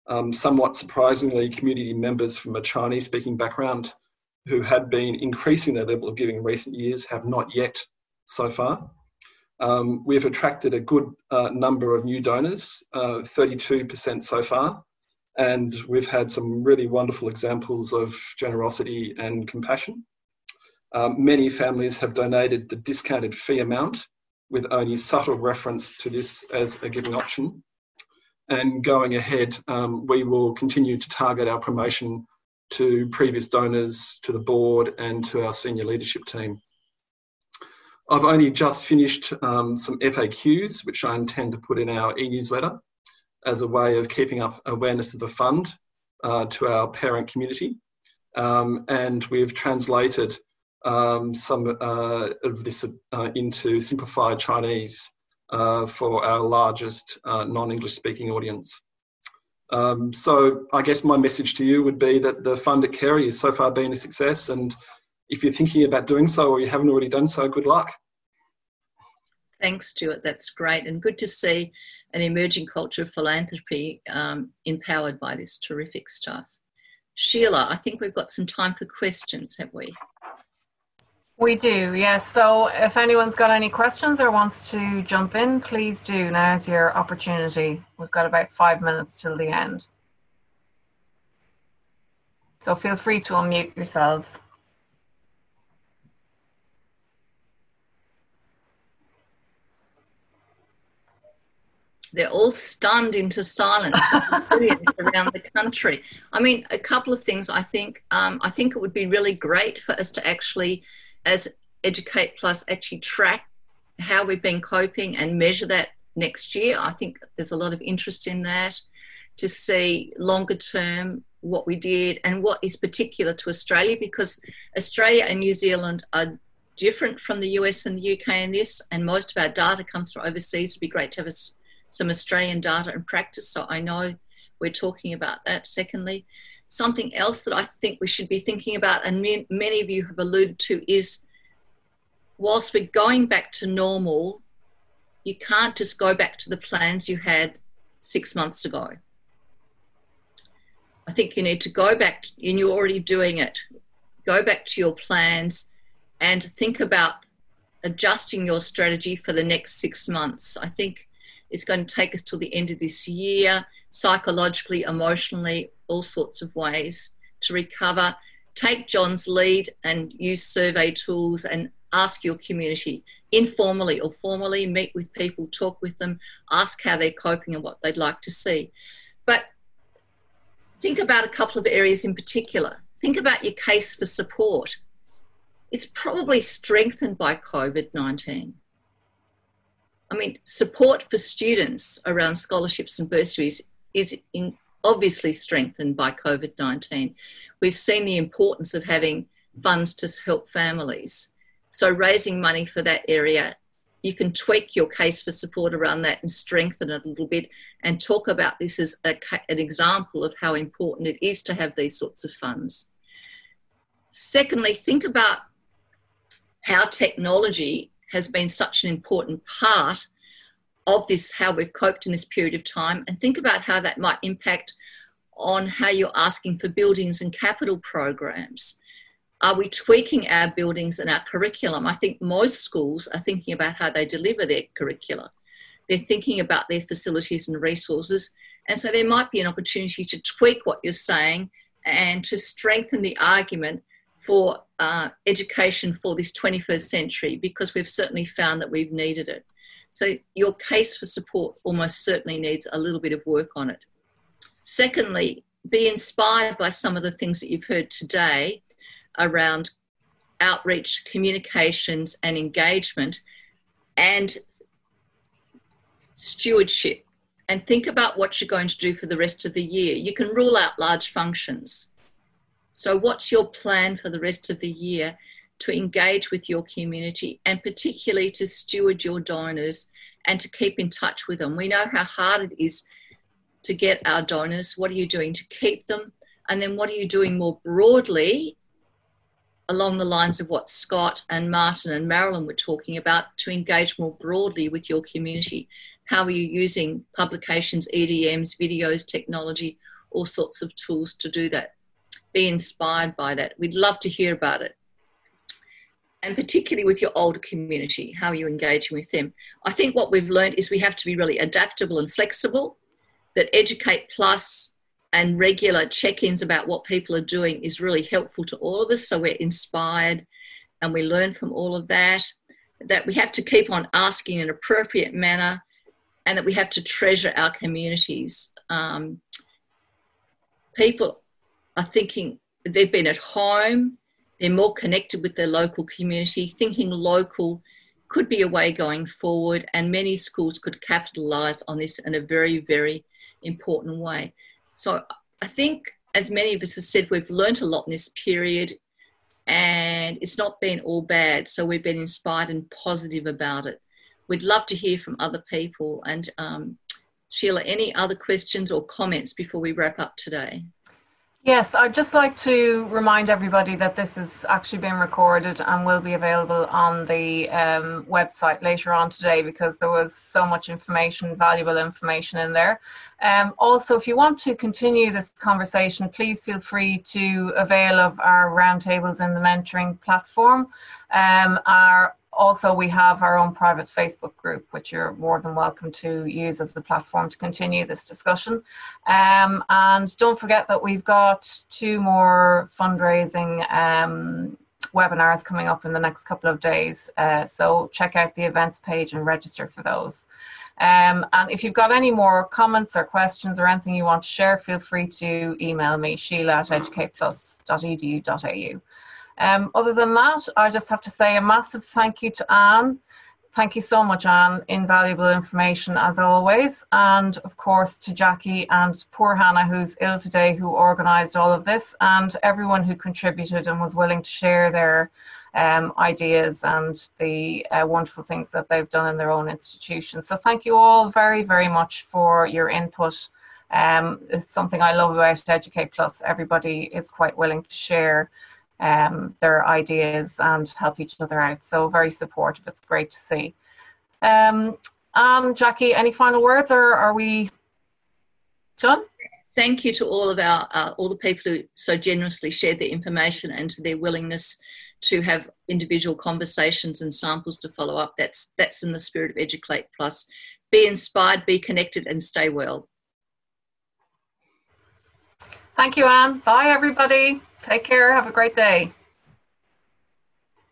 Um, somewhat surprisingly, community members from a Chinese speaking background who had been increasing their level of giving in recent years have not yet so far. Um, we've attracted a good uh, number of new donors, uh, 32% so far, and we've had some really wonderful examples of generosity and compassion. Um, many families have donated the discounted fee amount with only subtle reference to this as a giving option. And going ahead, um, we will continue to target our promotion to previous donors, to the board, and to our senior leadership team. I've only just finished um, some FAQs, which I intend to put in our e newsletter as a way of keeping up awareness of the fund uh, to our parent community. Um, and we've translated um, some uh, of this uh, into simplified Chinese uh, for our largest uh, non English speaking audience. Um, so I guess my message to you would be that the fund at Carey has so far been a success, and if you're thinking about doing so or you haven't already done so, good luck. Thanks, Stuart. That's great, and good to see an emerging culture of philanthropy um, empowered by this terrific stuff. Sheila, I think we've got some time for questions, have we? We do, yes. So if anyone's got any questions or wants to jump in, please do. Now's your opportunity. We've got about five minutes till the end. So feel free to unmute yourselves. They're all stunned into silence around the country. I mean, a couple of things. I think um, I think it would be really great for us to actually as Educate Plus actually track how we've been coping and measure that next year. I think there's a lot of interest in that to see longer term what we did and what is particular to Australia because Australia and New Zealand are different from the US and the UK in this, and most of our data comes from overseas. It'd be great to have a, some Australian data and practice, so I know we're talking about that. Secondly, Something else that I think we should be thinking about, and many of you have alluded to, is whilst we're going back to normal, you can't just go back to the plans you had six months ago. I think you need to go back, and you're already doing it. Go back to your plans and think about adjusting your strategy for the next six months. I think it's going to take us till the end of this year, psychologically, emotionally, all sorts of ways to recover. Take John's lead and use survey tools and ask your community informally or formally, meet with people, talk with them, ask how they're coping and what they'd like to see. But think about a couple of areas in particular. Think about your case for support. It's probably strengthened by COVID 19. I mean, support for students around scholarships and bursaries is in, obviously strengthened by COVID 19. We've seen the importance of having funds to help families. So, raising money for that area you can tweak your case for support around that and strengthen it a little bit and talk about this as a, an example of how important it is to have these sorts of funds. Secondly, think about how technology has been such an important part of this, how we've coped in this period of time, and think about how that might impact on how you're asking for buildings and capital programs. Are we tweaking our buildings and our curriculum? I think most schools are thinking about how they deliver their curricula. They're thinking about their facilities and resources. And so there might be an opportunity to tweak what you're saying and to strengthen the argument for uh, education for this 21st century because we've certainly found that we've needed it. So your case for support almost certainly needs a little bit of work on it. Secondly, be inspired by some of the things that you've heard today around outreach, communications, and engagement, and stewardship. And think about what you're going to do for the rest of the year. You can rule out large functions. So, what's your plan for the rest of the year to engage with your community and particularly to steward your donors and to keep in touch with them? We know how hard it is to get our donors. What are you doing to keep them? And then, what are you doing more broadly along the lines of what Scott and Martin and Marilyn were talking about to engage more broadly with your community. How are you using publications, EDMs, videos, technology, all sorts of tools to do that? Be inspired by that. We'd love to hear about it. And particularly with your older community, how are you engaging with them? I think what we've learned is we have to be really adaptable and flexible, that Educate Plus and regular check ins about what people are doing is really helpful to all of us. So we're inspired and we learn from all of that. That we have to keep on asking in an appropriate manner and that we have to treasure our communities. Um, people are thinking they've been at home, they're more connected with their local community, thinking local could be a way going forward, and many schools could capitalize on this in a very, very important way. So I think, as many of us have said, we've learnt a lot in this period and it's not been all bad. So we've been inspired and positive about it. We'd love to hear from other people. And um, Sheila, any other questions or comments before we wrap up today? Yes, I'd just like to remind everybody that this is actually being recorded and will be available on the um, website later on today because there was so much information, valuable information in there. Um, also, if you want to continue this conversation, please feel free to avail of our roundtables in the mentoring platform. Um, our also, we have our own private Facebook group, which you're more than welcome to use as the platform to continue this discussion. Um, and don't forget that we've got two more fundraising um, webinars coming up in the next couple of days. Uh, so check out the events page and register for those. Um, and if you've got any more comments or questions or anything you want to share, feel free to email me, sheila at educateplus.edu.au. Um, other than that, I just have to say a massive thank you to Anne. Thank you so much, Anne. Invaluable information as always. And of course to Jackie and poor Hannah, who's ill today, who organised all of this, and everyone who contributed and was willing to share their um, ideas and the uh, wonderful things that they've done in their own institutions. So thank you all very, very much for your input. Um, it's something I love about Educate Plus. Everybody is quite willing to share um, their ideas and help each other out. So very supportive. It's great to see. Um, um, Jackie, any final words, or are we done? Thank you to all of our uh, all the people who so generously shared their information and to their willingness to have individual conversations and samples to follow up. That's that's in the spirit of Educate Plus. Be inspired, be connected, and stay well. Thank you, Anne. Bye, everybody. Take care. Have a great day.